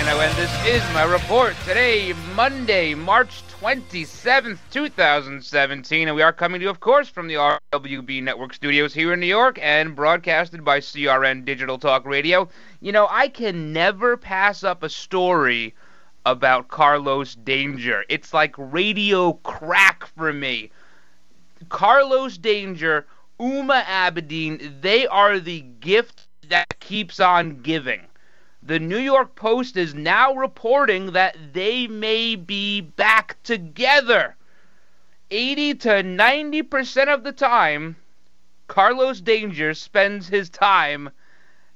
Rhino, and this is my report. Today, Monday, March 27th, 2017, and we are coming to you, of course, from the RWB Network studios here in New York and broadcasted by CRN Digital Talk Radio. You know, I can never pass up a story about Carlos Danger. It's like radio crack for me. Carlos Danger, Huma Abedin, they are the gift that keeps on giving. The New York Post is now reporting that they may be back together. 80 to 90% of the time, Carlos Danger spends his time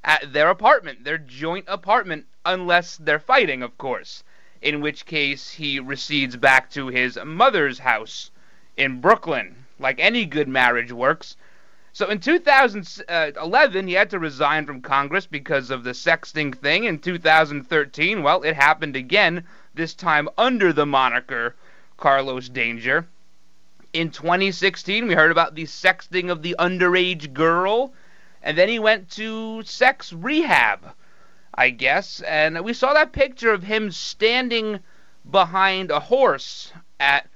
at their apartment, their joint apartment, unless they're fighting, of course, in which case he recedes back to his mother's house in Brooklyn, like any good marriage works. So in 2011, uh, he had to resign from Congress because of the sexting thing. In 2013, well, it happened again, this time under the moniker Carlos Danger. In 2016, we heard about the sexting of the underage girl, and then he went to sex rehab, I guess, and we saw that picture of him standing behind a horse at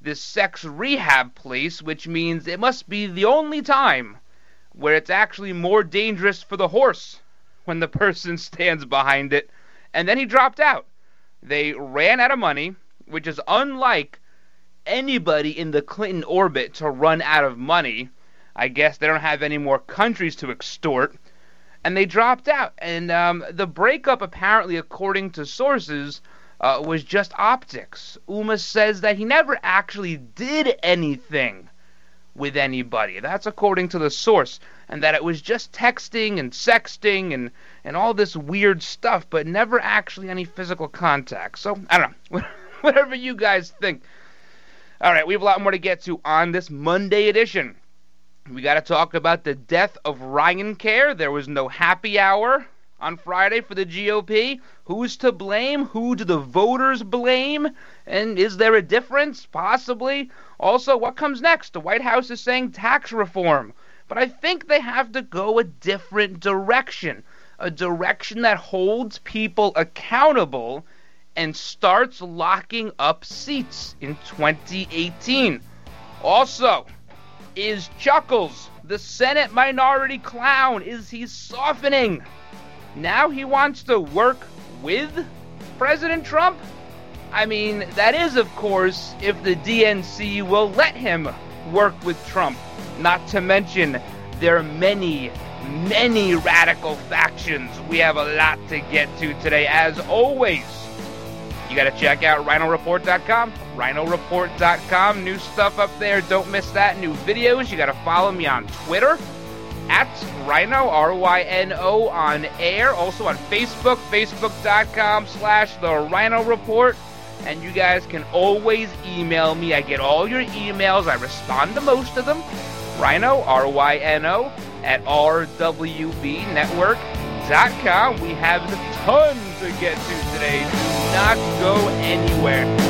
this sex rehab place, which means it must be the only time where it's actually more dangerous for the horse when the person stands behind it. And then he dropped out. They ran out of money, which is unlike anybody in the Clinton orbit to run out of money. I guess they don't have any more countries to extort. And they dropped out. And um, the breakup, apparently, according to sources, uh, was just optics. Huma says that he never actually did anything with anybody. That's according to the source. And that it was just texting and sexting and, and all this weird stuff, but never actually any physical contact. So, I don't know. Whatever you guys think. All right, we have a lot more to get to on this Monday edition. We got to talk about the death of Ryan Care. There was no happy hour on Friday for the GOP. Who's to blame? Who do the voters blame? And is there a difference? Possibly. Also, what comes next? The White House is saying tax reform. But I think they have to go a different direction. A direction that holds people accountable and starts locking up seats in 2018. Also, is Chuckles, the Senate minority clown, is he softening? Now he wants to work with President Trump? I mean, that is, of course, if the DNC will let him work with Trump. Not to mention their many, many radical factions. We have a lot to get to today, as always. You got to check out rhinoreport.com. Rhinoreport.com. New stuff up there. Don't miss that. New videos. You got to follow me on Twitter at Rhino, R-Y-N-O, on air. Also on Facebook, facebook.com slash The Rhino Report. And you guys can always email me. I get all your emails. I respond to most of them. Rhino, R-Y-N-O, at RWBnetwork.com. We have a ton to get to today. Do not go anywhere.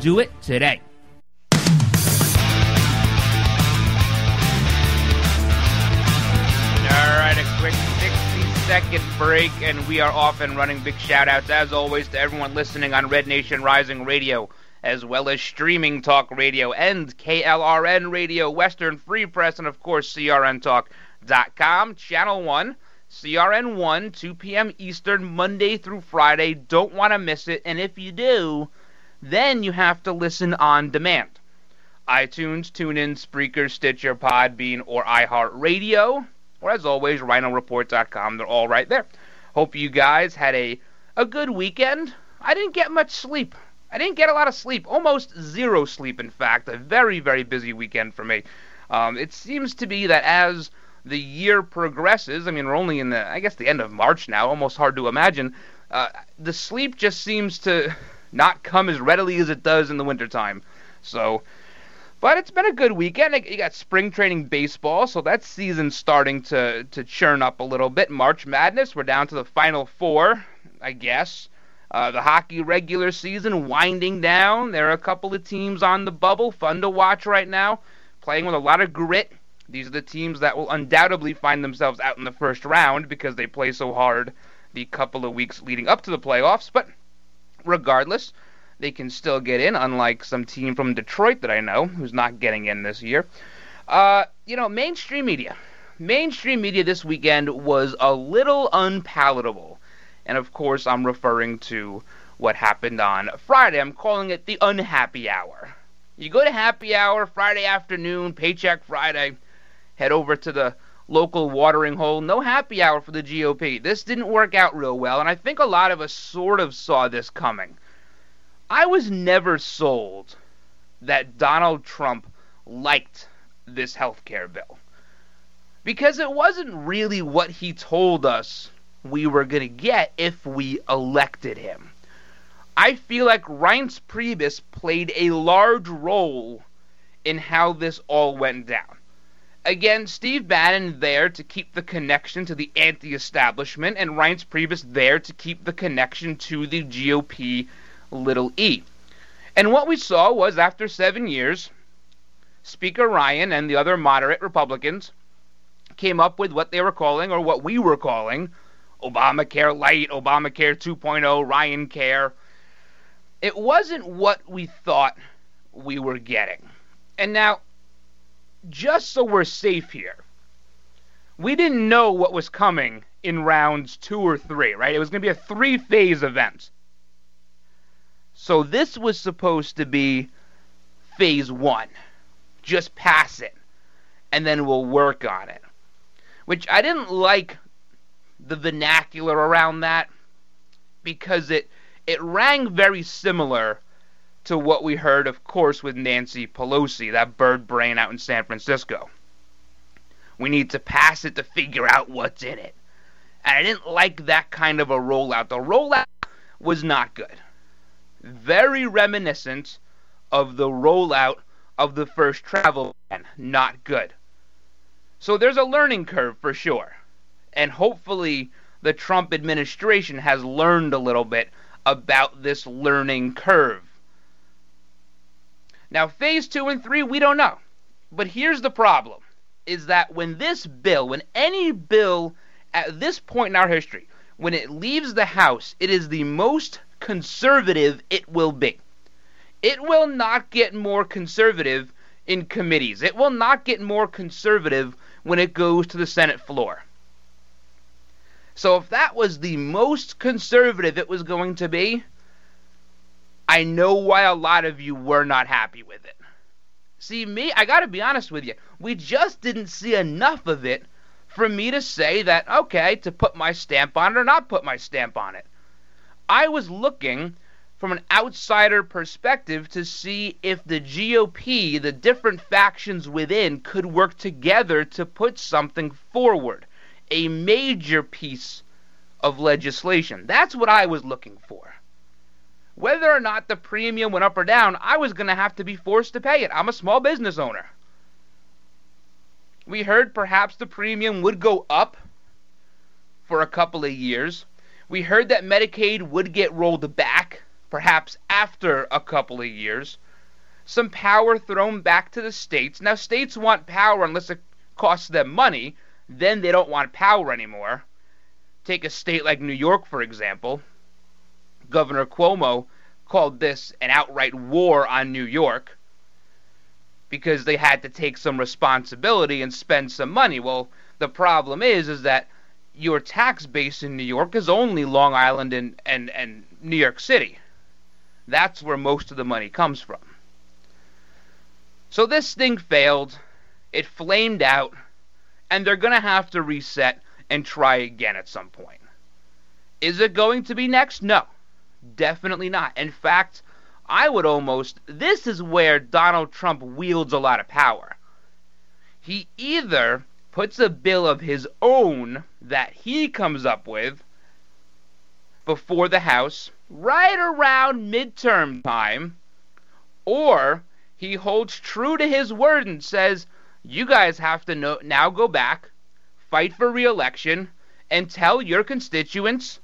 Do it today. All right, a quick 60 second break, and we are off and running. Big shout outs, as always, to everyone listening on Red Nation Rising Radio, as well as streaming talk radio and KLRN Radio, Western Free Press, and of course, CRN Talk com, Channel 1, CRN 1, 2 p.m. Eastern, Monday through Friday. Don't want to miss it. And if you do, then you have to listen on demand. iTunes, TuneIn, Spreaker, Stitcher, Podbean, or iHeartRadio. Or as always, RhinoReport.com. They're all right there. Hope you guys had a, a good weekend. I didn't get much sleep. I didn't get a lot of sleep. Almost zero sleep, in fact. A very, very busy weekend for me. Um, it seems to be that as the year progresses, I mean, we're only in the, I guess, the end of March now, almost hard to imagine. Uh, the sleep just seems to not come as readily as it does in the wintertime. So, but it's been a good weekend. You got spring training baseball, so that season's starting to, to churn up a little bit. March Madness, we're down to the final four, I guess. Uh, the hockey regular season winding down. There are a couple of teams on the bubble, fun to watch right now, playing with a lot of grit these are the teams that will undoubtedly find themselves out in the first round because they play so hard the couple of weeks leading up to the playoffs. But regardless, they can still get in, unlike some team from Detroit that I know who's not getting in this year. Uh, you know, mainstream media. Mainstream media this weekend was a little unpalatable. And of course, I'm referring to what happened on Friday. I'm calling it the unhappy hour. You go to happy hour Friday afternoon, paycheck Friday head over to the local watering hole. No happy hour for the GOP. This didn't work out real well, and I think a lot of us sort of saw this coming. I was never sold that Donald Trump liked this health care bill. Because it wasn't really what he told us we were going to get if we elected him. I feel like Reince Priebus played a large role in how this all went down. Again, Steve Bannon there to keep the connection to the anti-establishment, and Reince Priebus there to keep the connection to the GOP little e. And what we saw was after seven years, Speaker Ryan and the other moderate Republicans came up with what they were calling, or what we were calling, Obamacare Light, Obamacare 2.0, Ryan Care. It wasn't what we thought we were getting. And now, just so we're safe here, we didn't know what was coming in rounds two or three, right? It was going to be a three phase event. So this was supposed to be phase one. Just pass it, and then we'll work on it. Which I didn't like the vernacular around that because it it rang very similar to what we heard, of course, with Nancy Pelosi, that bird brain out in San Francisco. We need to pass it to figure out what's in it. And I didn't like that kind of a rollout. The rollout was not good. Very reminiscent of the rollout of the first travel ban. Not good. So there's a learning curve for sure. And hopefully the Trump administration has learned a little bit about this learning curve. Now, phase two and three, we don't know. But here's the problem is that when this bill, when any bill at this point in our history, when it leaves the House, it is the most conservative it will be. It will not get more conservative in committees. It will not get more conservative when it goes to the Senate floor. So if that was the most conservative it was going to be, I know why a lot of you were not happy with it. See, me, I got to be honest with you. We just didn't see enough of it for me to say that, okay, to put my stamp on it or not put my stamp on it. I was looking from an outsider perspective to see if the GOP, the different factions within, could work together to put something forward. A major piece of legislation. That's what I was looking for. Whether or not the premium went up or down, I was going to have to be forced to pay it. I'm a small business owner. We heard perhaps the premium would go up for a couple of years. We heard that Medicaid would get rolled back perhaps after a couple of years, some power thrown back to the states. Now, states want power unless it costs them money, then they don't want power anymore. Take a state like New York, for example. Governor Cuomo called this an outright war on New York because they had to take some responsibility and spend some money. Well, the problem is is that your tax base in New York is only Long Island and, and, and New York City. That's where most of the money comes from. So this thing failed. It flamed out. And they're going to have to reset and try again at some point. Is it going to be next? No. Definitely not. In fact, I would almost. This is where Donald Trump wields a lot of power. He either puts a bill of his own that he comes up with before the House right around midterm time, or he holds true to his word and says, you guys have to know, now go back, fight for reelection, and tell your constituents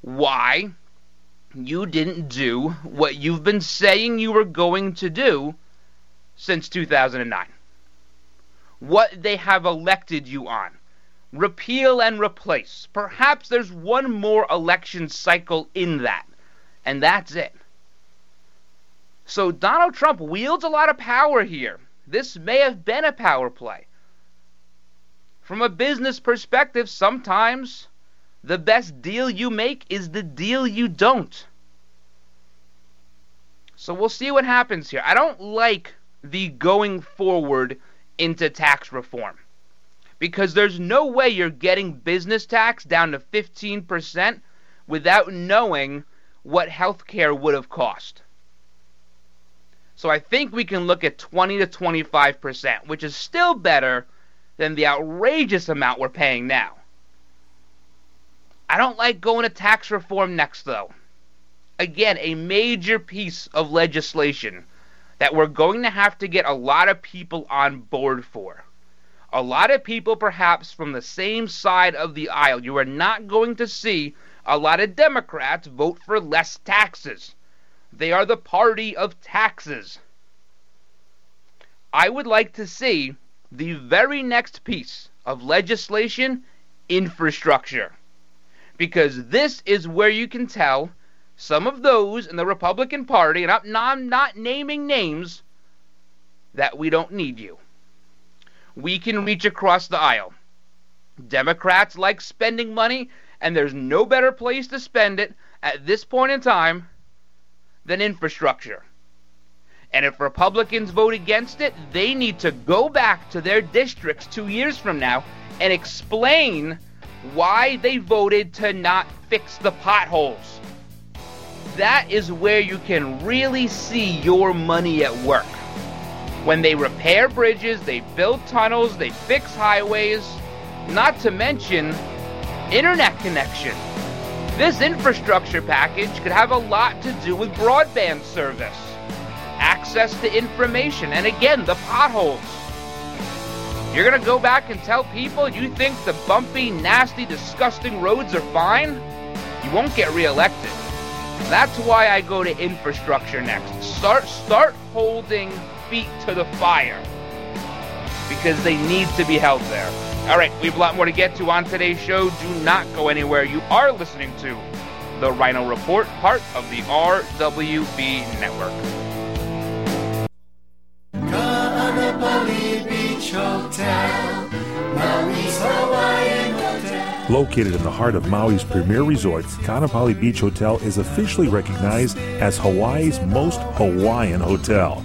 why you didn't do what you've been saying you were going to do since 2009. What they have elected you on repeal and replace. Perhaps there's one more election cycle in that, and that's it. So Donald Trump wields a lot of power here. This may have been a power play. From a business perspective, sometimes the best deal you make is the deal you don't. So we'll see what happens here. I don't like the going forward into tax reform because there's no way you're getting business tax down to 15% without knowing what healthcare would have cost. So I think we can look at 20 to 25%, which is still better than the outrageous amount we're paying now. I don't like going to tax reform next, though. Again, a major piece of legislation that we're going to have to get a lot of people on board for a lot of people perhaps from the same side of the aisle. You are not going to see a lot of Democrats vote for less taxes. They are the party of taxes. I would like to see the very next piece of legislation infrastructure. Because this is where you can tell some of those in the Republican Party, and I'm not naming names, that we don't need you we can reach across the aisle. Democrats like spending money, and there's no better place to spend it at this point in time than infrastructure. And if Republicans vote against it, they need to go back to their districts two years from now and explain why they voted to not fix the potholes. That is where you can really see your money at work when they repair bridges, they build tunnels, they fix highways, not to mention internet connection. This infrastructure package could have a lot to do with broadband service, access to information, and again, the potholes. You're going to go back and tell people you think the bumpy, nasty, disgusting roads are fine? You won't get reelected. That's why I go to infrastructure next. Start start holding feet to the fire because they need to be held there. All right, we have a lot more to get to on today's show. Do not go anywhere. You are listening to the Rhino Report, part of the RWB Network. Hotel, Maui's Hawaiian Hotel. Located in the heart of Maui's premier resort, Kaanapali Beach Hotel is officially recognized as Hawaii's most Hawaiian hotel.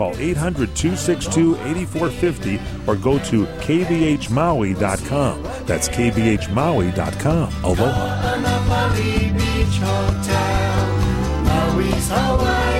Call 800 262 8450 or go to kbhmaui.com. That's kbhmaui.com. Aloha. Beach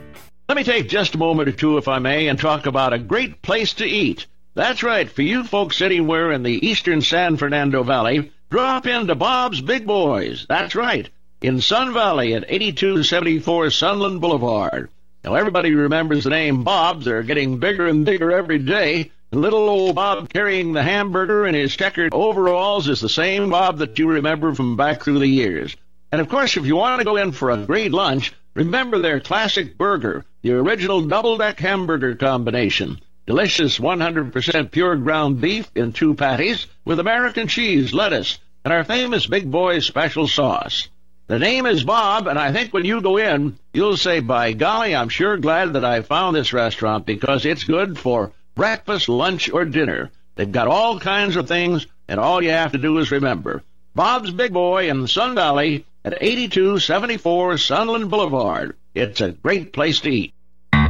Let me take just a moment or two, if I may, and talk about a great place to eat. That's right, for you folks anywhere in the eastern San Fernando Valley, drop into Bob's Big Boys. That's right, in Sun Valley at 8274 Sunland Boulevard. Now, everybody remembers the name Bob. They're getting bigger and bigger every day. Little old Bob carrying the hamburger in his checkered overalls is the same Bob that you remember from back through the years. And of course, if you want to go in for a great lunch, remember their classic burger, the original double deck hamburger combination. Delicious 100% pure ground beef in two patties with American cheese, lettuce, and our famous Big Boy special sauce. The name is Bob, and I think when you go in, you'll say, by golly, I'm sure glad that I found this restaurant because it's good for breakfast, lunch, or dinner. They've got all kinds of things, and all you have to do is remember Bob's Big Boy in Sun Valley at 8274 Sunland Boulevard. It's a great place to eat. All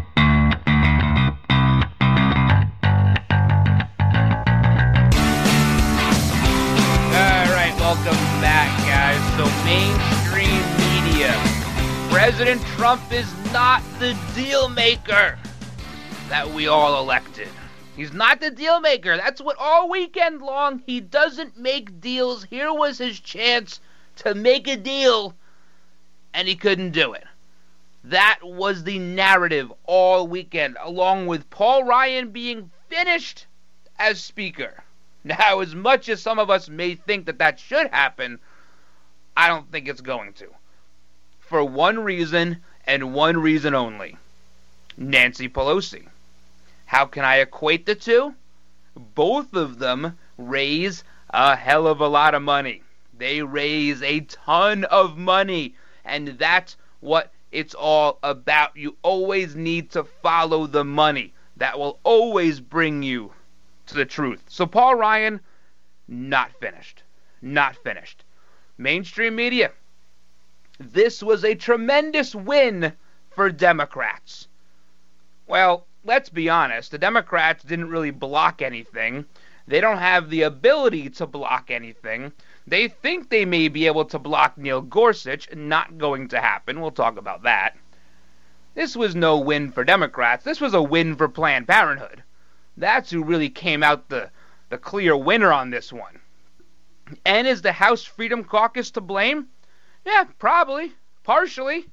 right, welcome back, guys. So, mainstream media. President Trump is not the deal maker that we all elected. He's not the deal maker. That's what all weekend long he doesn't make deals. Here was his chance to make a deal, and he couldn't do it. That was the narrative all weekend, along with Paul Ryan being finished as Speaker. Now, as much as some of us may think that that should happen, I don't think it's going to. For one reason, and one reason only Nancy Pelosi. How can I equate the two? Both of them raise a hell of a lot of money. They raise a ton of money, and that's what it's all about. You always need to follow the money. That will always bring you to the truth. So, Paul Ryan, not finished. Not finished. Mainstream media. This was a tremendous win for Democrats. Well, let's be honest. The Democrats didn't really block anything. They don't have the ability to block anything. They think they may be able to block Neil Gorsuch. Not going to happen. We'll talk about that. This was no win for Democrats. This was a win for Planned Parenthood. That's who really came out the, the clear winner on this one. And is the House Freedom Caucus to blame? Yeah, probably. Partially.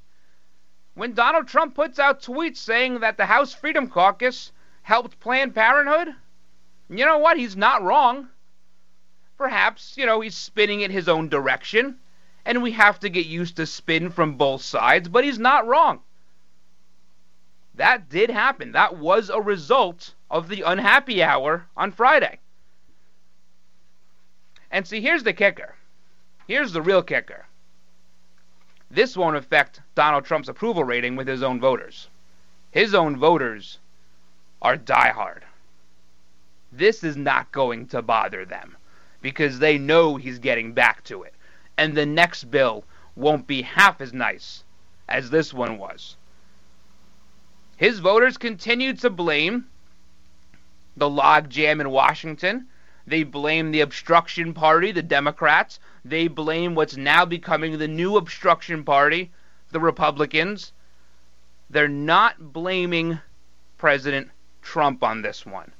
When Donald Trump puts out tweets saying that the House Freedom Caucus helped Planned Parenthood, you know what? He's not wrong. Perhaps, you know, he's spinning it his own direction, and we have to get used to spin from both sides, but he's not wrong. That did happen. That was a result of the unhappy hour on Friday. And see, here's the kicker. Here's the real kicker. this won't affect Donald Trump's approval rating with his own voters. His own voters are diehard. This is not going to bother them because they know he's getting back to it. And the next bill won't be half as nice as this one was. His voters continue to blame the logjam in Washington. They blame the obstruction party, the Democrats. They blame what's now becoming the new obstruction party, the Republicans. They're not blaming President Trump on this one.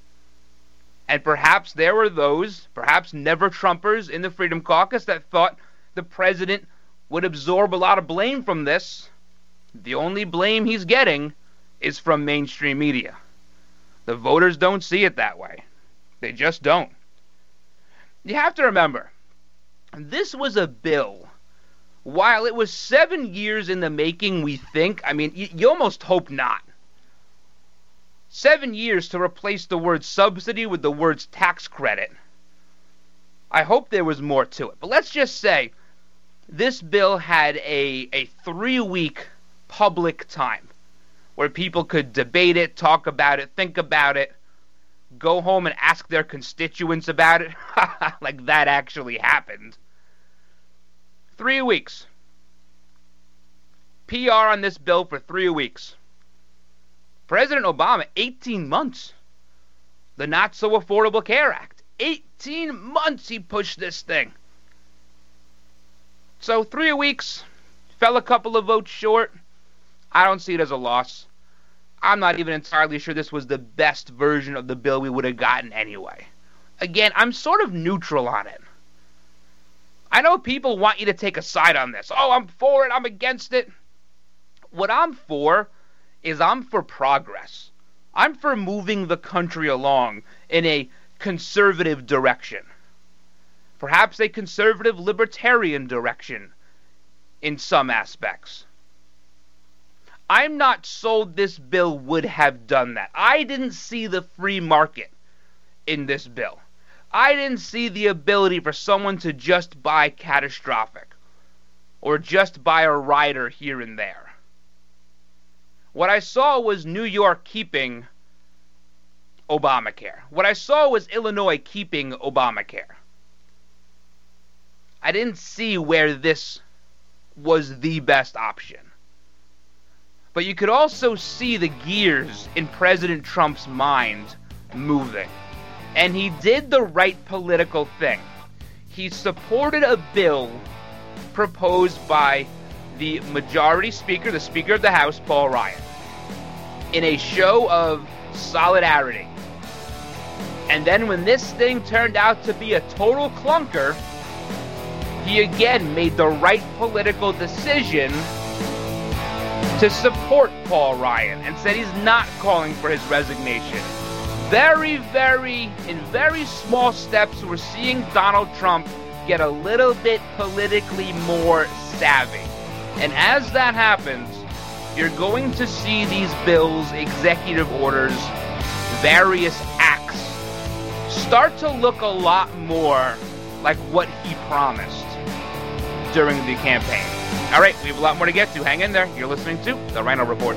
And perhaps there were those, perhaps never Trumpers in the Freedom Caucus, that thought the president would absorb a lot of blame from this. The only blame he's getting is from mainstream media. The voters don't see it that way. They just don't. You have to remember, this was a bill. While it was seven years in the making, we think, I mean, you, you almost hope not. Seven years to replace the word subsidy with the words tax credit. I hope there was more to it. But let's just say this bill had a, a three week public time where people could debate it, talk about it, think about it, go home and ask their constituents about it. like that actually happened. Three weeks. PR on this bill for three weeks. President Obama, 18 months. The Not So Affordable Care Act. 18 months he pushed this thing. So, three weeks, fell a couple of votes short. I don't see it as a loss. I'm not even entirely sure this was the best version of the bill we would have gotten anyway. Again, I'm sort of neutral on it. I know people want you to take a side on this. Oh, I'm for it, I'm against it. What I'm for is I'm for progress. I'm for moving the country along in a conservative direction. Perhaps a conservative libertarian direction in some aspects. I'm not sold this bill would have done that. I didn't see the free market in this bill. I didn't see the ability for someone to just buy catastrophic or just buy a rider here and there. What I saw was New York keeping Obamacare. What I saw was Illinois keeping Obamacare. I didn't see where this was the best option. But you could also see the gears in President Trump's mind moving. And he did the right political thing. He supported a bill proposed by the majority speaker, the Speaker of the House, Paul Ryan in a show of solidarity. And then when this thing turned out to be a total clunker, he again made the right political decision to support Paul Ryan and said he's not calling for his resignation. Very, very, in very small steps, we're seeing Donald Trump get a little bit politically more savvy. And as that happens, you're going to see these bills, executive orders, various acts start to look a lot more like what he promised during the campaign. All right, we have a lot more to get to. Hang in there. You're listening to The Rhino Report.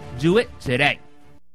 Do it today.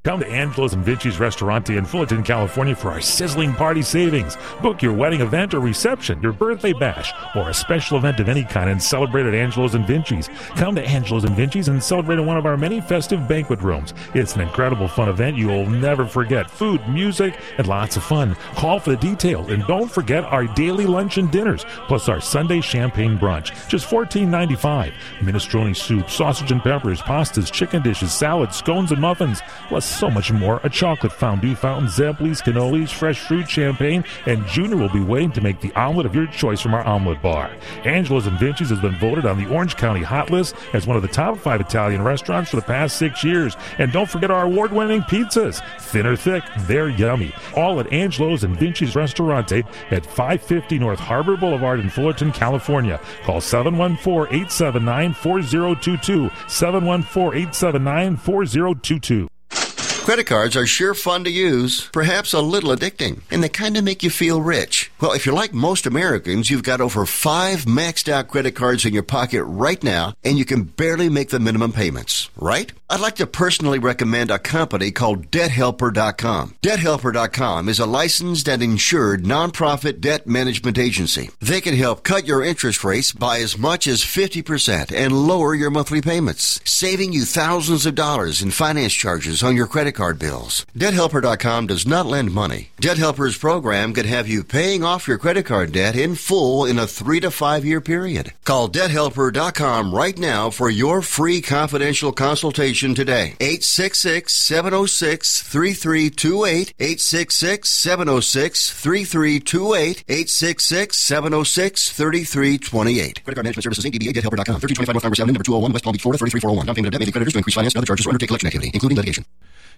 Come to Angelo's and Vinci's Restaurante in Fullerton, California for our sizzling party savings. Book your wedding event or reception, your birthday bash, or a special event of any kind and celebrate at Angelo's and Vinci's. Come to Angelo's and Vinci's and celebrate in one of our many festive banquet rooms. It's an incredible fun event you will never forget. Food, music, and lots of fun. Call for the details and don't forget our daily lunch and dinners, plus our Sunday champagne brunch. Just $14.95. Minestrone soup, sausage and peppers, pastas, chicken dishes, salads, scones, and muffins, plus so much more. A chocolate fondue fountain, Zeblis, cannolis, fresh fruit, champagne, and Junior will be waiting to make the omelet of your choice from our omelet bar. Angelo's and Vinci's has been voted on the Orange County Hot List as one of the top five Italian restaurants for the past six years. And don't forget our award winning pizzas. Thin or thick, they're yummy. All at Angelo's and Vinci's Restaurante at 550 North Harbor Boulevard in Fullerton, California. Call 714 879 4022. 714 879 4022. Credit cards are sure fun to use, perhaps a little addicting, and they kind of make you feel rich. Well, if you're like most Americans, you've got over five maxed out credit cards in your pocket right now, and you can barely make the minimum payments, right? I'd like to personally recommend a company called DebtHelper.com. DebtHelper.com is a licensed and insured nonprofit debt management agency. They can help cut your interest rates by as much as 50% and lower your monthly payments, saving you thousands of dollars in finance charges on your credit card bills. DebtHelper.com does not lend money. Debt Helper's program could have you paying off your credit card debt in full in a three to five year period. Call DebtHelper.com right now for your free confidential consultation today. 866 706 3328. 866 706 3328. 866 706 3328. Credit card management services Inc. DBA DebtHelper.com. 1325 North Congress Avenue, number 201, West Palm Beach, Florida 33401. Down payment of debt may be creditors to increase finance and other charges or undertake collection activity, including litigation.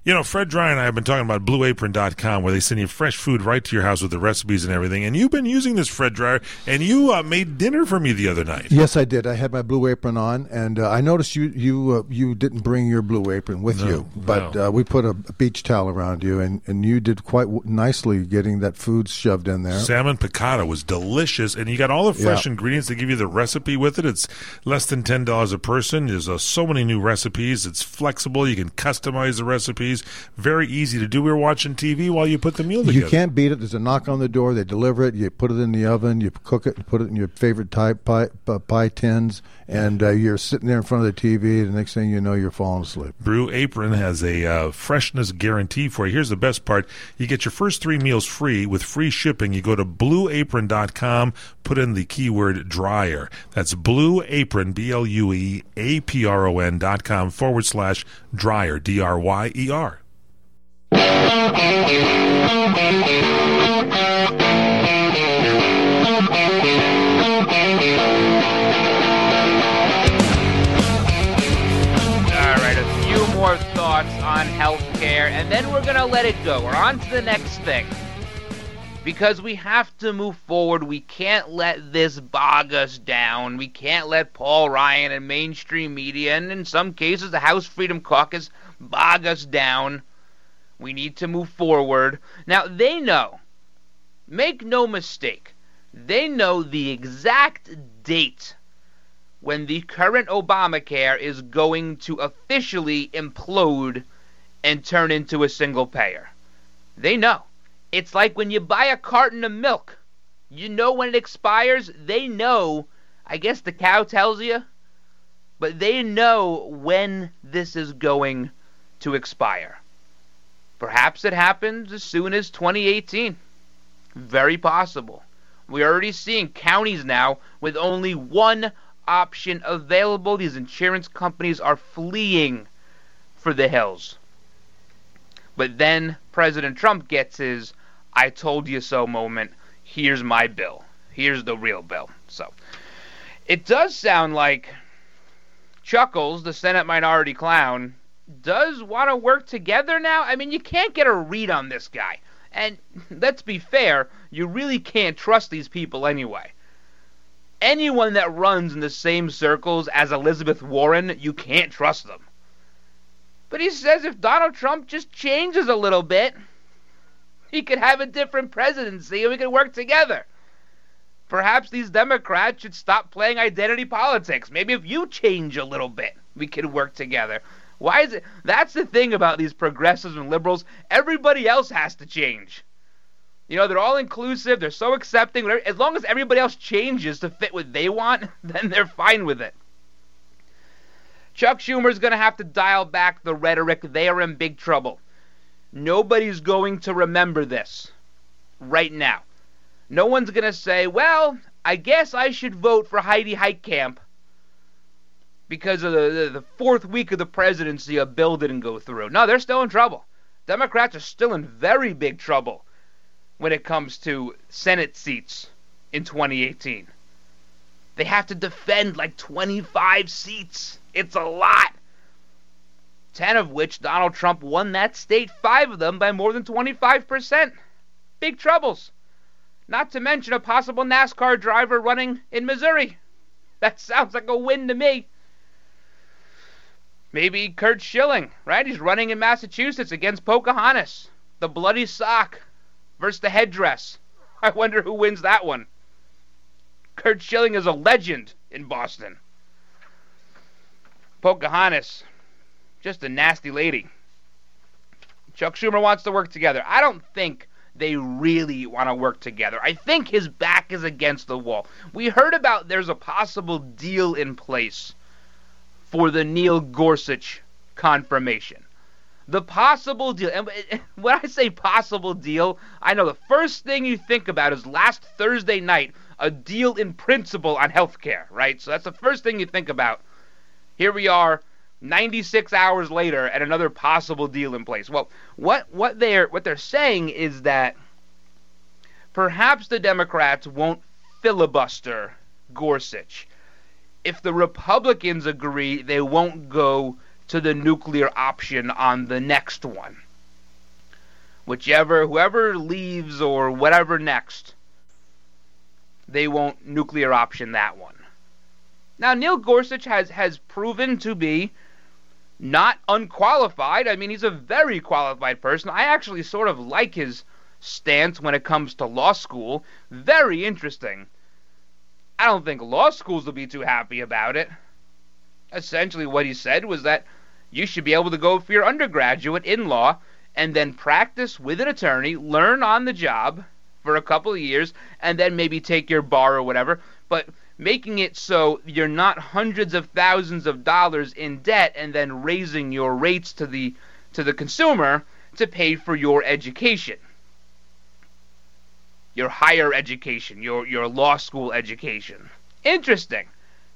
You know, Fred Dryer and I have been talking about BlueApron.com, where they send you fresh food right to your house with the recipes and everything. And you've been using this, Fred Dryer, and you uh, made dinner for me the other night. Yes, I did. I had my blue apron on, and uh, I noticed you you uh, you didn't bring your blue apron with No, you, but no. uh, we put a, beach towel around you, and, and you did quite w- nicely getting that food shoved in there. Salmon piccata was delicious, and you got all the fresh Yeah. ingredients. They give you the recipe with it. It's less than ten dollars a person. There's uh, so many new recipes. It's flexible. You can customize the recipes. Very easy to do. We were watching TV while you put the meal together. You can't beat it. There's a knock on the door. They deliver it. You put it in the oven. You cook it. And put it in your favorite type pie, uh, pie tins, and uh, you're sitting there in front of the TV. The next thing you know, you're falling asleep. Blue Apron has a uh, freshness guarantee for you. Here's the best part. You get your first three meals free with free shipping. You go to blueapron.com, put in the keyword dryer. That's Blue Apron, B L U E A P R O N dot com forward slash dryer, D R Y E R. on healthcare, and then we're going to let it go. We're on to the next thing. Because we have to move forward. We can't let this bog us down. We can't let Paul Ryan and mainstream media, and in some cases the House Freedom Caucus, bog us down. We need to move forward. Now, they know, make no mistake, they know the exact date when the current Obamacare is going to officially implode and turn into a single payer. They know. It's like when you buy a carton of milk. You know when it expires. They know. I guess the cow tells you. But they know when this is going to expire. Perhaps it happens as soon as 2018. Very possible. We're already seeing counties now with only one option available. These insurance companies are fleeing for the hills. But then President Trump gets his I told you so moment. Here's my bill. Here's the real bill. So it does sound like Chuckles, the Senate minority clown, does want to work together now. I mean, you can't get a read on this guy. And let's be fair, you really can't trust these people anyway anyone that runs in the same circles as Elizabeth Warren, you can't trust them. But he says if Donald Trump just changes a little bit, he could have a different presidency and we could work together. Perhaps these Democrats should stop playing identity politics. Maybe if you change a little bit, we could work together. Why is it? That's the thing about these progressives and liberals. Everybody else has to change. You know, they're all inclusive. They're so accepting. As long as everybody else changes to fit what they want, then they're fine with it. Chuck Schumer's going to have to dial back the rhetoric. They are in big trouble. Nobody's going to remember this right now. No one's going to say, well, I guess I should vote for Heidi Heitkamp because of the, the, the fourth week of the presidency, a bill didn't go through. No, they're still in trouble. Democrats are still in very big trouble when it comes to Senate seats in 2018. They have to defend like 25 seats. It's a lot. 10 of which Donald Trump won that state, 5 of them by more than 25%. Big troubles. Not to mention a possible NASCAR driver running in Missouri. That sounds like a win to me. Maybe Curt Schilling, right? He's running in Massachusetts against Pocahontas. The bloody sock versus the headdress. I wonder who wins that one. Curt Schilling is a legend in Boston. Pocahontas, just a nasty lady. Chuck Schumer wants to work together. I don't think they really want to work together. I think his back is against the wall. We heard about there's a possible deal in place for the Neil Gorsuch confirmation. The possible deal, and when I say possible deal, I know the first thing you think about is last Thursday night, a deal in principle on health care, right? So that's the first thing you think about. Here we are, 96 hours later, and another possible deal in place. Well, what what they're what they're saying is that perhaps the Democrats won't filibuster Gorsuch. If the Republicans agree, they won't go to the nuclear option on the next one. Whichever, whoever leaves or whatever next, they won't nuclear option that one. Now, Neil Gorsuch has, has proven to be not unqualified. I mean, he's a very qualified person. I actually sort of like his stance when it comes to law school. Very interesting. I don't think law schools will be too happy about it. Essentially, what he said was that you should be able to go for your undergraduate in law and then practice with an attorney, learn on the job for a couple of years, and then maybe take your bar or whatever. But making it so you're not hundreds of thousands of dollars in debt and then raising your rates to the to the consumer to pay for your education. Your higher education, your your law school education. Interesting.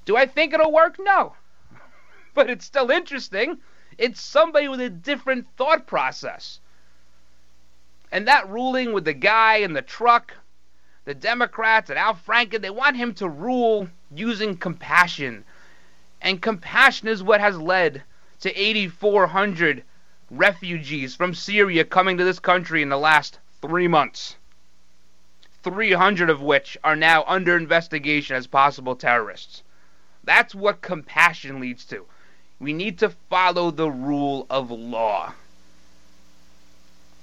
Do I think it'll work? No but it's still interesting. It's somebody with a different thought process. And that ruling with the guy in the truck, the Democrats and Al Franken, they want him to rule using compassion. And compassion is what has led to 8,400 refugees from Syria coming to this country in the last three months. 300 of which are now under investigation as possible terrorists. That's what compassion leads to. We need to follow the rule of law.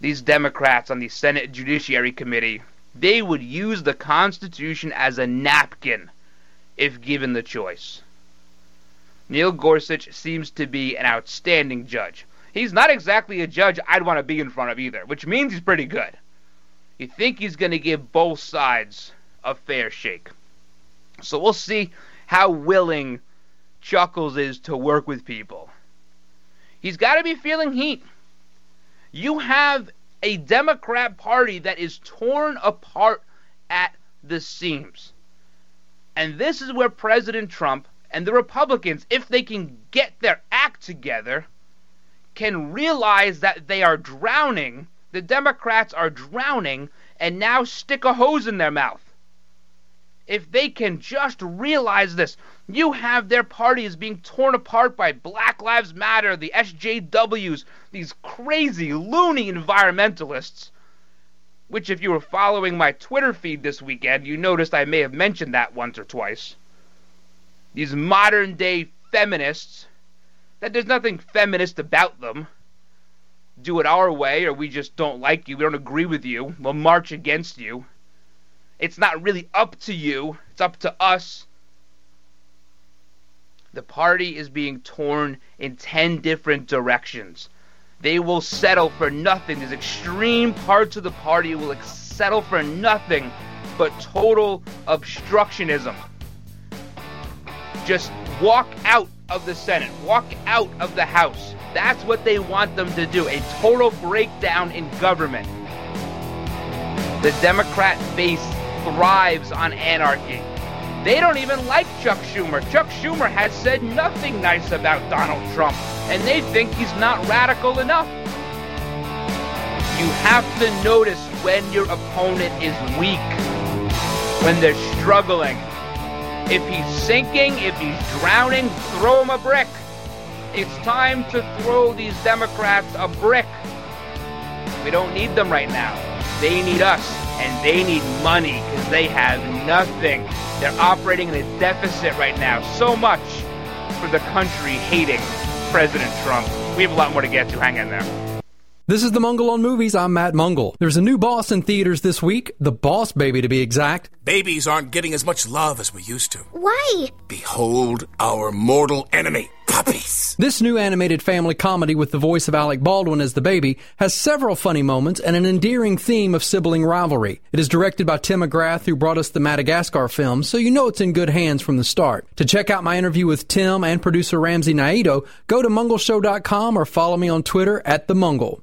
These Democrats on the Senate Judiciary Committee, they would use the Constitution as a napkin if given the choice. Neil Gorsuch seems to be an outstanding judge. He's not exactly a judge I'd want to be in front of either, which means he's pretty good. You think he's going to give both sides a fair shake. So we'll see how willing Chuckles is to work with people. He's got to be feeling heat. You have a Democrat Party that is torn apart at the seams. And this is where President Trump and the Republicans, if they can get their act together, can realize that they are drowning. The Democrats are drowning and now stick a hose in their mouth. If they can just realize this, you have their party parties being torn apart by Black Lives Matter, the SJWs, these crazy, loony environmentalists. Which, if you were following my Twitter feed this weekend, you noticed I may have mentioned that once or twice. These modern day feminists, that there's nothing feminist about them. Do it our way, or we just don't like you, we don't agree with you, we'll march against you. It's not really up to you, it's up to us The party is being torn in 10 different directions. They will settle for nothing. These extreme parts of the party will settle for nothing but total obstructionism. Just walk out of the Senate, walk out of the House. That's what they want them to do a total breakdown in government. The Democrat base thrives on anarchy. They don't even like Chuck Schumer. Chuck Schumer has said nothing nice about Donald Trump, and they think he's not radical enough. You have to notice when your opponent is weak, when they're struggling. If he's sinking, if he's drowning, throw him a brick. It's time to throw these Democrats a brick. We don't need them right now. They need us, and they need money because they have nothing. They're operating in a deficit right now. So much for the country hating President Trump. We have a lot more to get to. Hang in there. This is the Mungle on Movies. I'm Matt Mungle. There's a new boss in theaters this week, The Boss Baby to be exact. Babies aren't getting as much love as we used to. Why? Behold our mortal enemy, puppies. This new animated family comedy with the voice of Alec Baldwin as the baby has several funny moments and an endearing theme of sibling rivalry. It is directed by Tim McGrath, who brought us the Madagascar film, so you know it's in good hands from the start. To check out my interview with Tim and producer Ramsey Naito, go to mungleshow.com or follow me on Twitter at the Mungle.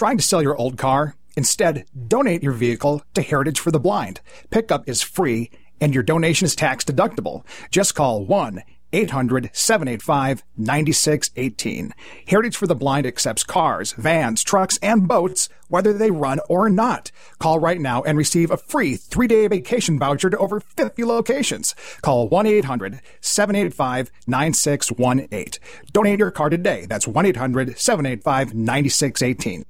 Trying to sell your old car? Instead, donate your vehicle to Heritage for the Blind. Pickup is free and your donation is tax deductible. Just call 1 800 785 9618. Heritage for the Blind accepts cars, vans, trucks, and boats, whether they run or not. Call right now and receive a free three day vacation voucher to over 50 locations. Call 1 800 785 9618. Donate your car today. That's 1 800 785 9618.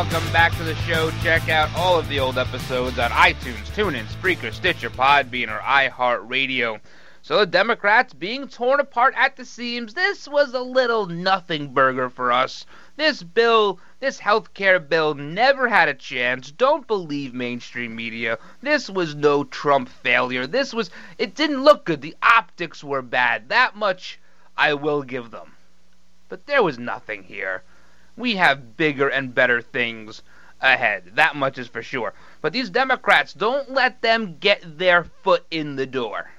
Welcome back to the show. Check out all of the old episodes on iTunes, TuneIn, Spreaker, Stitcher, Podbean, or iHeartRadio. So the Democrats being torn apart at the seams. This was a little nothing burger for us. This bill, this health care bill, never had a chance. Don't believe mainstream media. This was no Trump failure. This was, it didn't look good. The optics were bad. That much I will give them. But there was nothing here. We have bigger and better things ahead. That much is for sure. But these Democrats, don't let them get their foot in the door.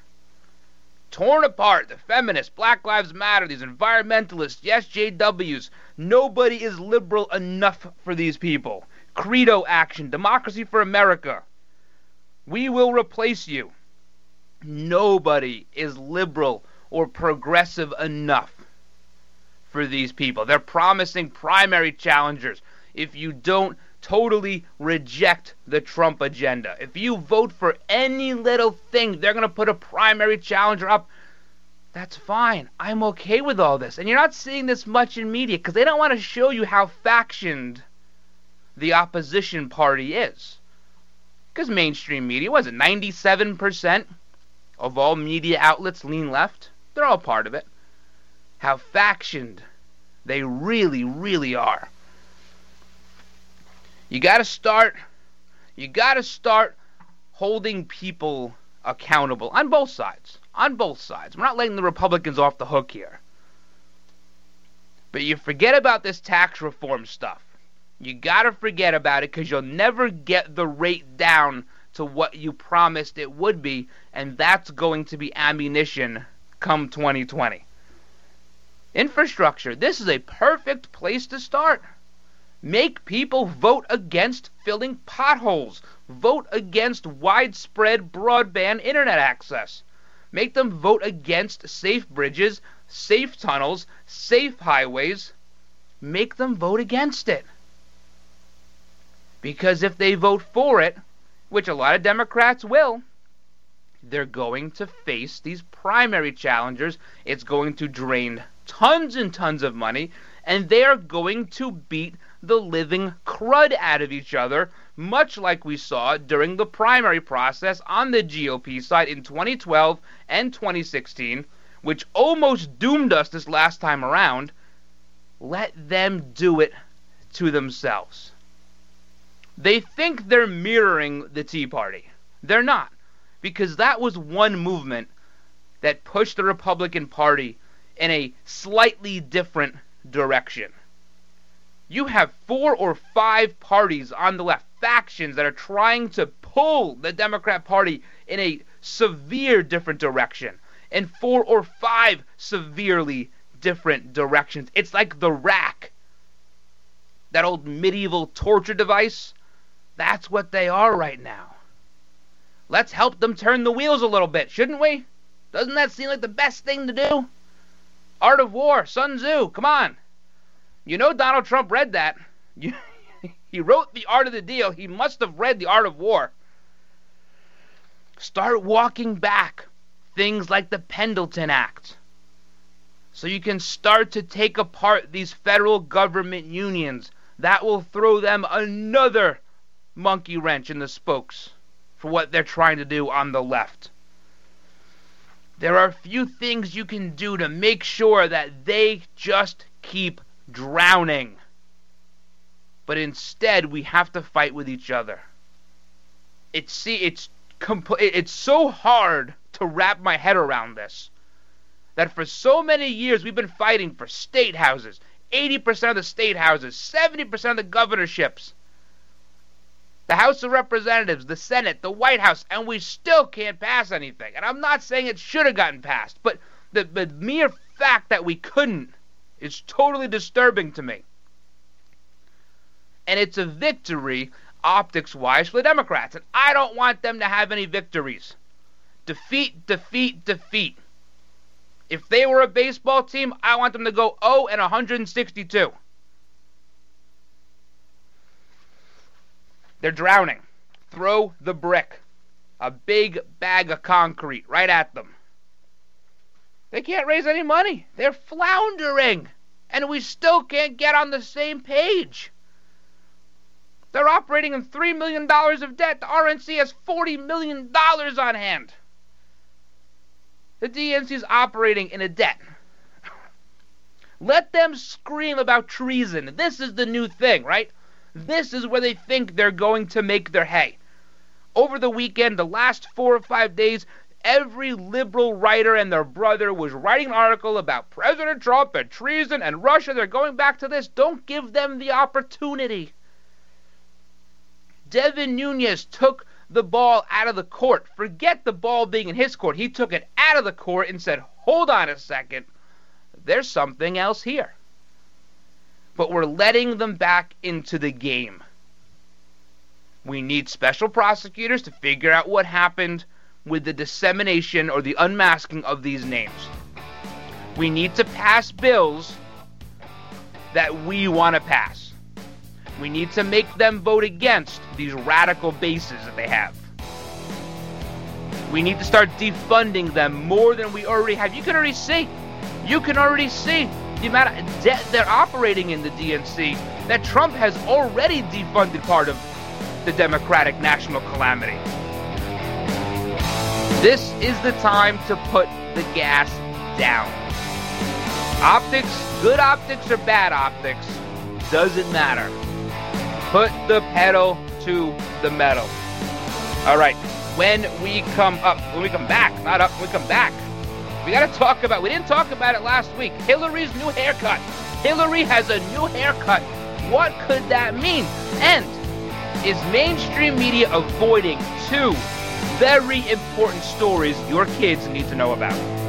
Torn apart, the feminists, Black Lives Matter, these environmentalists, SJWs. Nobody is liberal enough for these people. Credo action, democracy for America. We will replace you. Nobody is liberal or progressive enough for these people. They're promising primary challengers. If you don't totally reject the Trump agenda, if you vote for any little thing, they're going to put a primary challenger up. That's fine. I'm okay with all this. And you're not seeing this much in media because they don't want to show you how factioned the opposition party is. Because mainstream media, was it 97% of all media outlets lean left? They're all part of it how factioned they really, really are. You got to start. You got to start holding people accountable on both sides. On both sides. We're not letting the Republicans off the hook here. But you forget about this tax reform stuff. You got to forget about it because you'll never get the rate down to what you promised it would be, and that's going to be ammunition come 2020. Infrastructure. This is a perfect place to start. Make people vote against filling potholes. Vote against widespread broadband internet access. Make them vote against safe bridges, safe tunnels, safe highways. Make them vote against it. Because if they vote for it, which a lot of Democrats will, they're going to face these primary challengers. It's going to drain tons and tons of money, and they are going to beat the living crud out of each other, much like we saw during the primary process on the GOP side in 2012 and 2016, which almost doomed us this last time around. Let them do it to themselves. They think they're mirroring the Tea Party. They're not, because that was one movement that pushed the Republican Party in a slightly different direction. You have four or five parties on the left, factions that are trying to pull the Democrat Party in a severe different direction, in four or five severely different directions. It's like the rack, that old medieval torture device that's what they are right now. Let's help them turn the wheels a little bit, shouldn't we? Doesn't that seem like the best thing to do? Art of War, Sun Tzu, come on. You know Donald Trump read that. he wrote The Art of the Deal. He must have read The Art of War. Start walking back things like the Pendleton Act. So you can start to take apart these federal government unions. That will throw them another monkey wrench in the spokes for what they're trying to do on the left. There are few things you can do to make sure that they just keep drowning. But instead, we have to fight with each other. It's see, it's comp- it's so hard to wrap my head around this that for so many years we've been fighting for state houses, 80% of the state houses, 70% of the governorships the House of Representatives, the Senate, the White House, and we still can't pass anything. And I'm not saying it should have gotten passed, but the, the mere fact that we couldn't is totally disturbing to me. And it's a victory, optics wise, for the Democrats. And I don't want them to have any victories. Defeat, defeat, defeat. If they were a baseball team, I want them to go 0 and 162. They're drowning. Throw the brick. A big bag of concrete right at them. They can't raise any money. They're floundering. And we still can't get on the same page. They're operating in $3 million of debt. The RNC has $40 million on hand. The DNC is operating in a debt. Let them scream about treason. This is the new thing, right? This is where they think they're going to make their hay. Over the weekend, the last four or five days, every liberal writer and their brother was writing an article about President Trump and treason and Russia. They're going back to this. Don't give them the opportunity. Devin Nunes took the ball out of the court. Forget the ball being in his court. He took it out of the court and said, Hold on a second. There's something else here but we're letting them back into the game. We need special prosecutors to figure out what happened with the dissemination or the unmasking of these names. We need to pass bills that we want to pass. We need to make them vote against these radical bases that they have. We need to start defunding them more than we already have. You can already see. You can already see the amount of debt they're operating in the DNC that Trump has already defunded part of the Democratic national calamity. This is the time to put the gas down. Optics, good optics or bad optics, doesn't matter. Put the pedal to the metal. All right, when we come up, when we come back, not up, when we come back, we got to talk about, we didn't talk about it last week. Hillary's new haircut. Hillary has a new haircut. What could that mean? And is mainstream media avoiding two very important stories your kids need to know about?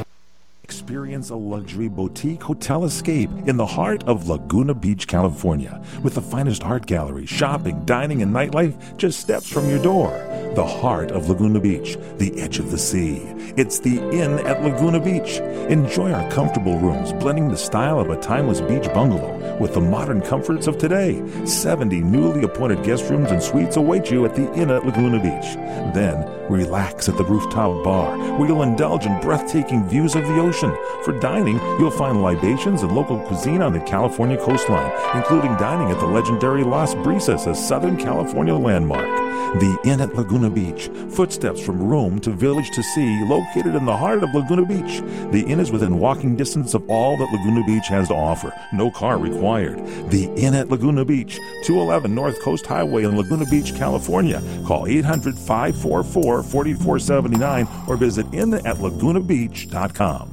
Experience a luxury boutique hotel escape in the heart of Laguna Beach, California, with the finest art gallery, shopping, dining, and nightlife just steps from your door. The heart of Laguna Beach, the edge of the sea. It's the Inn at Laguna Beach. Enjoy our comfortable rooms, blending the style of a timeless beach bungalow with the modern comforts of today. 70 newly appointed guest rooms and suites await you at the Inn at Laguna Beach. Then, relax at the rooftop bar, where you'll indulge in breathtaking views of the ocean. For dining, you'll find libations and local cuisine on the California coastline, including dining at the legendary Las Brisas, a Southern California landmark. The Inn at Laguna Beach, footsteps from room to village to sea, located in the heart of Laguna Beach. The inn is within walking distance of all that Laguna Beach has to offer. No car required. The Inn at Laguna Beach, 211 North Coast Highway in Laguna Beach, California. Call 800 544 4479 or visit innatlagunabeach.com.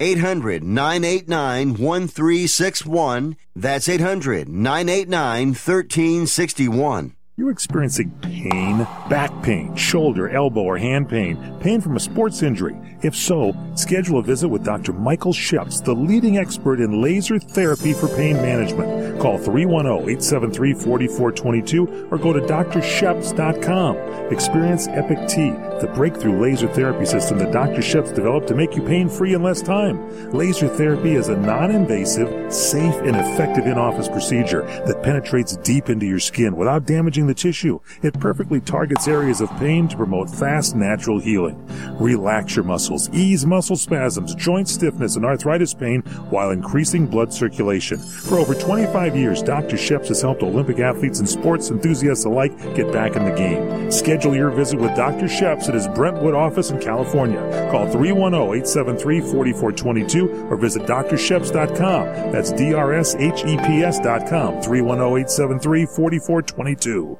800 989 1361. That's 800 989 1361. You experiencing pain, back pain, shoulder, elbow, or hand pain, pain from a sports injury? If so, schedule a visit with Dr. Michael Sheps, the leading expert in laser therapy for pain management. Call 310-873-4422 or go to drsheps.com. Experience Epic T, the breakthrough laser therapy system that Dr. Sheps developed to make you pain-free in less time. Laser therapy is a non-invasive, safe, and effective in-office procedure that penetrates deep into your skin without damaging the tissue. It perfectly targets areas of pain to promote fast, natural healing. Relax your muscles, ease muscle spasms, joint stiffness, and arthritis pain while increasing blood circulation. For over 25 years, Dr. Sheps has helped Olympic athletes and sports enthusiasts alike get back in the game. Schedule your visit with Dr. Sheps at his Brentwood office in California. Call 310-873-4422 or visit drsheps.com. That's D-R-S-H-E-P-S.com. 310-873-4422. All right,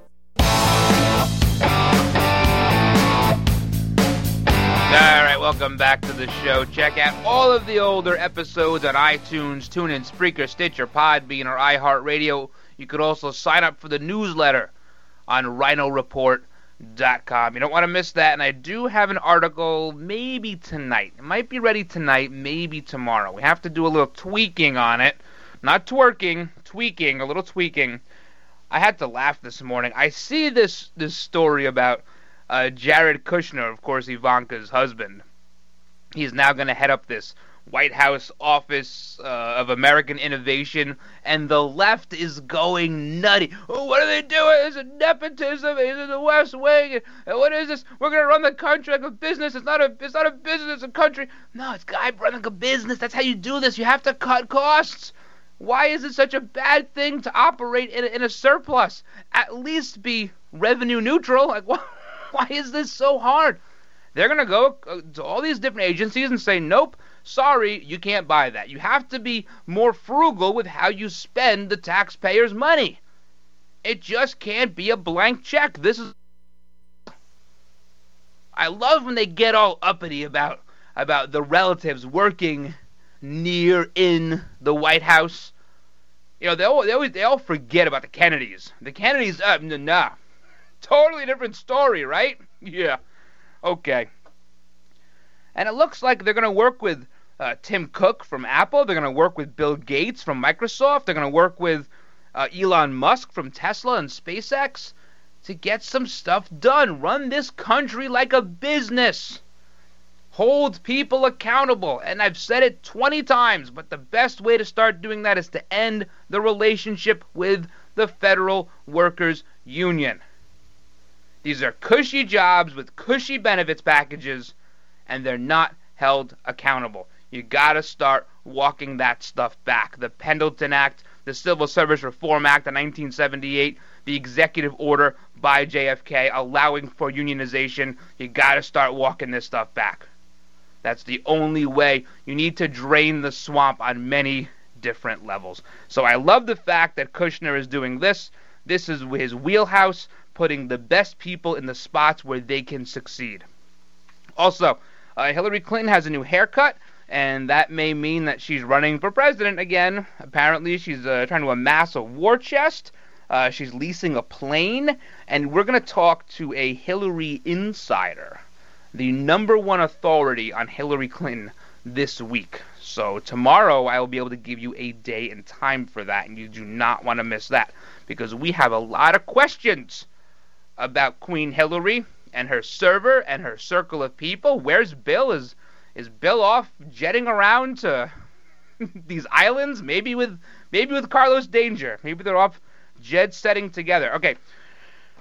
welcome back to the show. Check out all of the older episodes on iTunes, TuneIn, Spreaker, Stitcher, Podbean, or iHeartRadio. You could also sign up for the newsletter on RhinoReport.com. You don't want to miss that. And I do have an article maybe tonight. It might be ready tonight, maybe tomorrow. We have to do a little tweaking on it. Not twerking, tweaking, a little tweaking. I had to laugh this morning. I see this this story about uh, Jared Kushner, of course, Ivanka's husband. He's now going to head up this White House Office uh, of American Innovation, and the left is going nutty. Oh, what are they doing? Is it nepotism? Is it the West Wing? And what is this? We're going to run the country like a business. It's not a. It's not a business. It's a country. No, it's guy running a business. That's how you do this. You have to cut costs. Why is it such a bad thing to operate in a, in a surplus? At least be revenue neutral. Like what? Why is this so hard? They're going to go uh, to all these different agencies and say, nope, sorry, you can't buy that. You have to be more frugal with how you spend the taxpayers' money. It just can't be a blank check. This is. I love when they get all uppity about about the relatives working near in the White House. You know, they all, they always they all forget about the Kennedys. The Kennedys, uh, nah, totally different story, right? Yeah, okay. And it looks like they're going to work with uh, Tim Cook from Apple. They're going to work with Bill Gates from Microsoft. They're going to work with uh, Elon Musk from Tesla and SpaceX to get some stuff done. Run this country like a business. Hold people accountable. And I've said it 20 times, but the best way to start doing that is to end the relationship with the Federal Workers Union. These are cushy jobs with cushy benefits packages, and they're not held accountable. You gotta start walking that stuff back. The Pendleton Act, the Civil Service Reform Act of 1978, the executive order by JFK allowing for unionization. You gotta start walking this stuff back. That's the only way. You need to drain the swamp on many different levels. So I love the fact that Kushner is doing this. This is his wheelhouse, putting the best people in the spots where they can succeed. Also, uh, Hillary Clinton has a new haircut, and that may mean that she's running for president again. Apparently, she's uh, trying to amass a war chest. Uh, she's leasing a plane, and we're going to talk to a Hillary insider, the number one authority on Hillary Clinton this week. So tomorrow I will be able to give you a day and time for that, and you do not want to miss that because we have a lot of questions about Queen Hillary and her server and her circle of people. Where's Bill? Is is Bill off jetting around to these islands? Maybe with maybe with Carlos Danger. Maybe they're off jet setting together. Okay.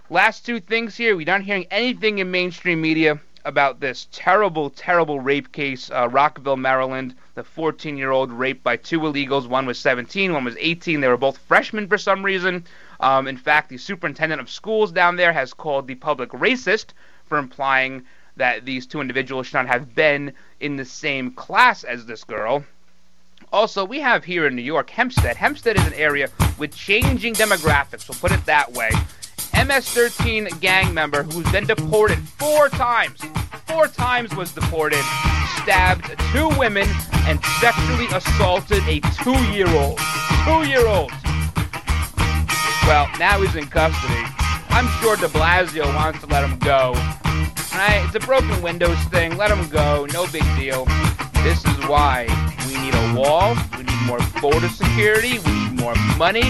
Last two things here. We're not hearing anything in mainstream media about this terrible, terrible rape case, uh, Rockville, Maryland. The 14 year old raped by two illegals. One was 17, one was 18. They were both freshmen for some reason. Um, in fact, the superintendent of schools down there has called the public racist for implying that these two individuals should not have been in the same class as this girl. Also, we have here in New York Hempstead. Hempstead is an area with changing demographics, we'll put it that way. MS 13 gang member who's been deported four times, four times was deported, stabbed two women, and sexually assaulted a two year old. Two year old. Well, now he's in custody. I'm sure de Blasio wants to let him go. Right? It's a broken windows thing. Let him go. No big deal. This is why we need a wall. We need more border security. We need more money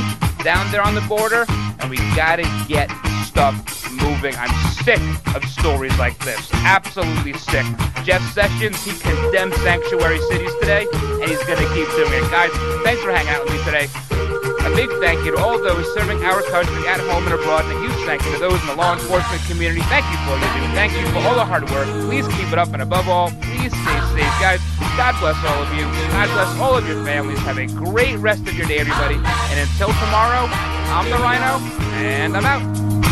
down there on the border. And we gotta get stuff moving. I'm sick of stories like this. Absolutely sick. Jeff Sessions, he condemned sanctuary cities today, and he's gonna keep doing it. Guys, thanks for hanging out with me today. Big thank you to all those serving our country at home and abroad, and a huge thank you to those in the law enforcement community. Thank you for what you do. Thank you for all the hard work. Please keep it up, and above all, please stay safe, guys. God bless all of you. God bless all of your families. Have a great rest of your day, everybody. And until tomorrow, I'm the Rhino, and I'm out.